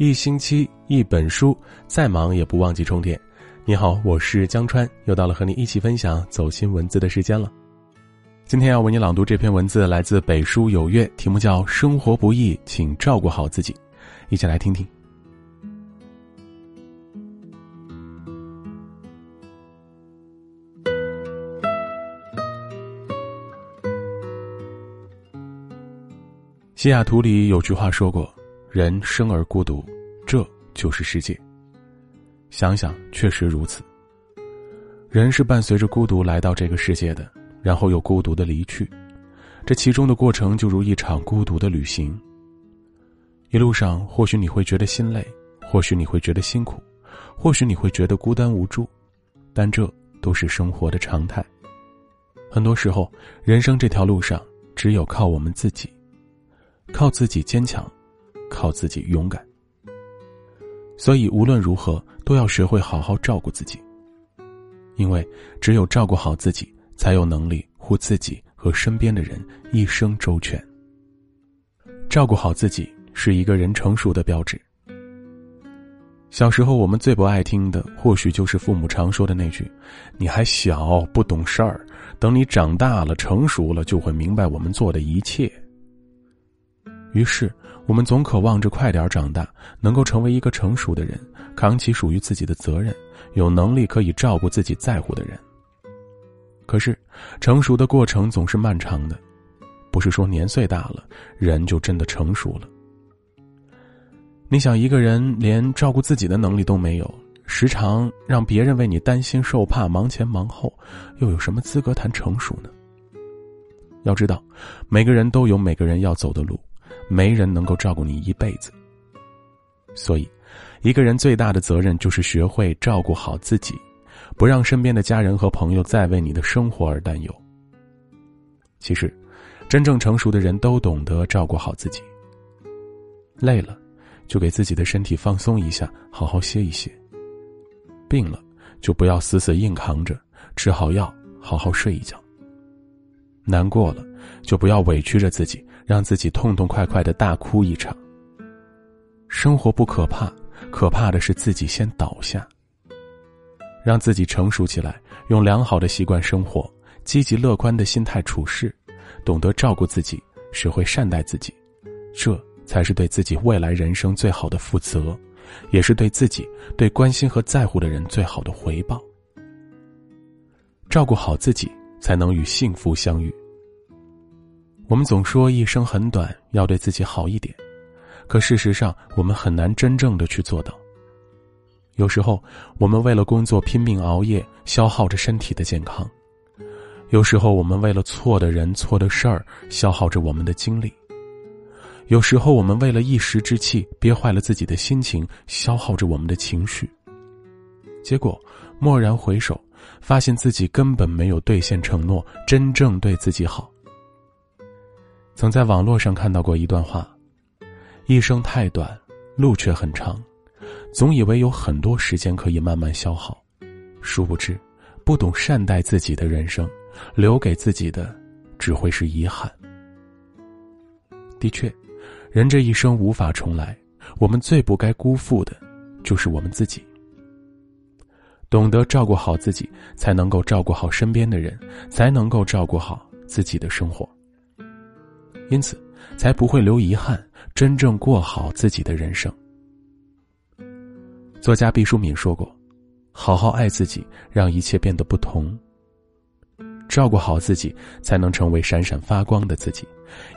一星期一本书，再忙也不忘记充电。你好，我是江川，又到了和你一起分享走心文字的时间了。今天要为你朗读这篇文字，来自北书有月，题目叫《生活不易，请照顾好自己》，一起来听听。西雅图里有句话说过。人生而孤独，这就是世界。想想，确实如此。人是伴随着孤独来到这个世界的，然后又孤独的离去，这其中的过程就如一场孤独的旅行。一路上，或许你会觉得心累，或许你会觉得辛苦，或许你会觉得孤单无助，但这都是生活的常态。很多时候，人生这条路上，只有靠我们自己，靠自己坚强。靠自己勇敢，所以无论如何都要学会好好照顾自己。因为只有照顾好自己，才有能力护自己和身边的人一生周全。照顾好自己是一个人成熟的标志。小时候我们最不爱听的，或许就是父母常说的那句：“你还小，不懂事儿，等你长大了、成熟了，就会明白我们做的一切。”于是。我们总渴望着快点长大，能够成为一个成熟的人，扛起属于自己的责任，有能力可以照顾自己在乎的人。可是，成熟的过程总是漫长的，不是说年岁大了，人就真的成熟了。你想，一个人连照顾自己的能力都没有，时常让别人为你担心受怕、忙前忙后，又有什么资格谈成熟呢？要知道，每个人都有每个人要走的路。没人能够照顾你一辈子，所以，一个人最大的责任就是学会照顾好自己，不让身边的家人和朋友再为你的生活而担忧。其实，真正成熟的人都懂得照顾好自己。累了，就给自己的身体放松一下，好好歇一歇；病了，就不要死死硬扛着，吃好药，好好睡一觉。难过了，就不要委屈着自己。让自己痛痛快快的大哭一场。生活不可怕，可怕的是自己先倒下。让自己成熟起来，用良好的习惯生活，积极乐观的心态处事，懂得照顾自己，学会善待自己，这才是对自己未来人生最好的负责，也是对自己、对关心和在乎的人最好的回报。照顾好自己，才能与幸福相遇。我们总说一生很短，要对自己好一点，可事实上，我们很难真正的去做到。有时候，我们为了工作拼命熬夜，消耗着身体的健康；有时候，我们为了错的人、错的事儿，消耗着我们的精力；有时候，我们为了一时之气，憋坏了自己的心情，消耗着我们的情绪。结果，蓦然回首，发现自己根本没有兑现承诺，真正对自己好。曾在网络上看到过一段话：“一生太短，路却很长，总以为有很多时间可以慢慢消耗，殊不知，不懂善待自己的人生，留给自己的只会是遗憾。”的确，人这一生无法重来，我们最不该辜负的，就是我们自己。懂得照顾好自己，才能够照顾好身边的人，才能够照顾好自己的生活。因此，才不会留遗憾，真正过好自己的人生。作家毕淑敏说过：“好好爱自己，让一切变得不同。照顾好自己，才能成为闪闪发光的自己，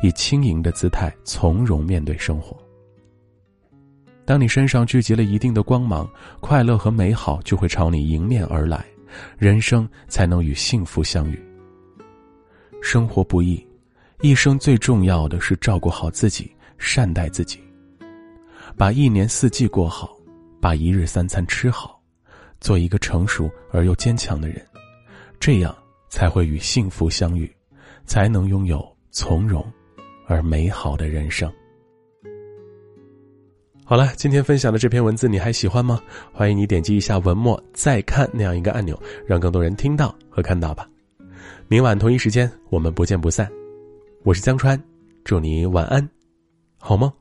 以轻盈的姿态从容面对生活。当你身上聚集了一定的光芒，快乐和美好就会朝你迎面而来，人生才能与幸福相遇。生活不易。”一生最重要的是照顾好自己，善待自己，把一年四季过好，把一日三餐吃好，做一个成熟而又坚强的人，这样才会与幸福相遇，才能拥有从容而美好的人生。好了，今天分享的这篇文字你还喜欢吗？欢迎你点击一下文末再看那样一个按钮，让更多人听到和看到吧。明晚同一时间，我们不见不散。我是江川，祝你晚安，好梦。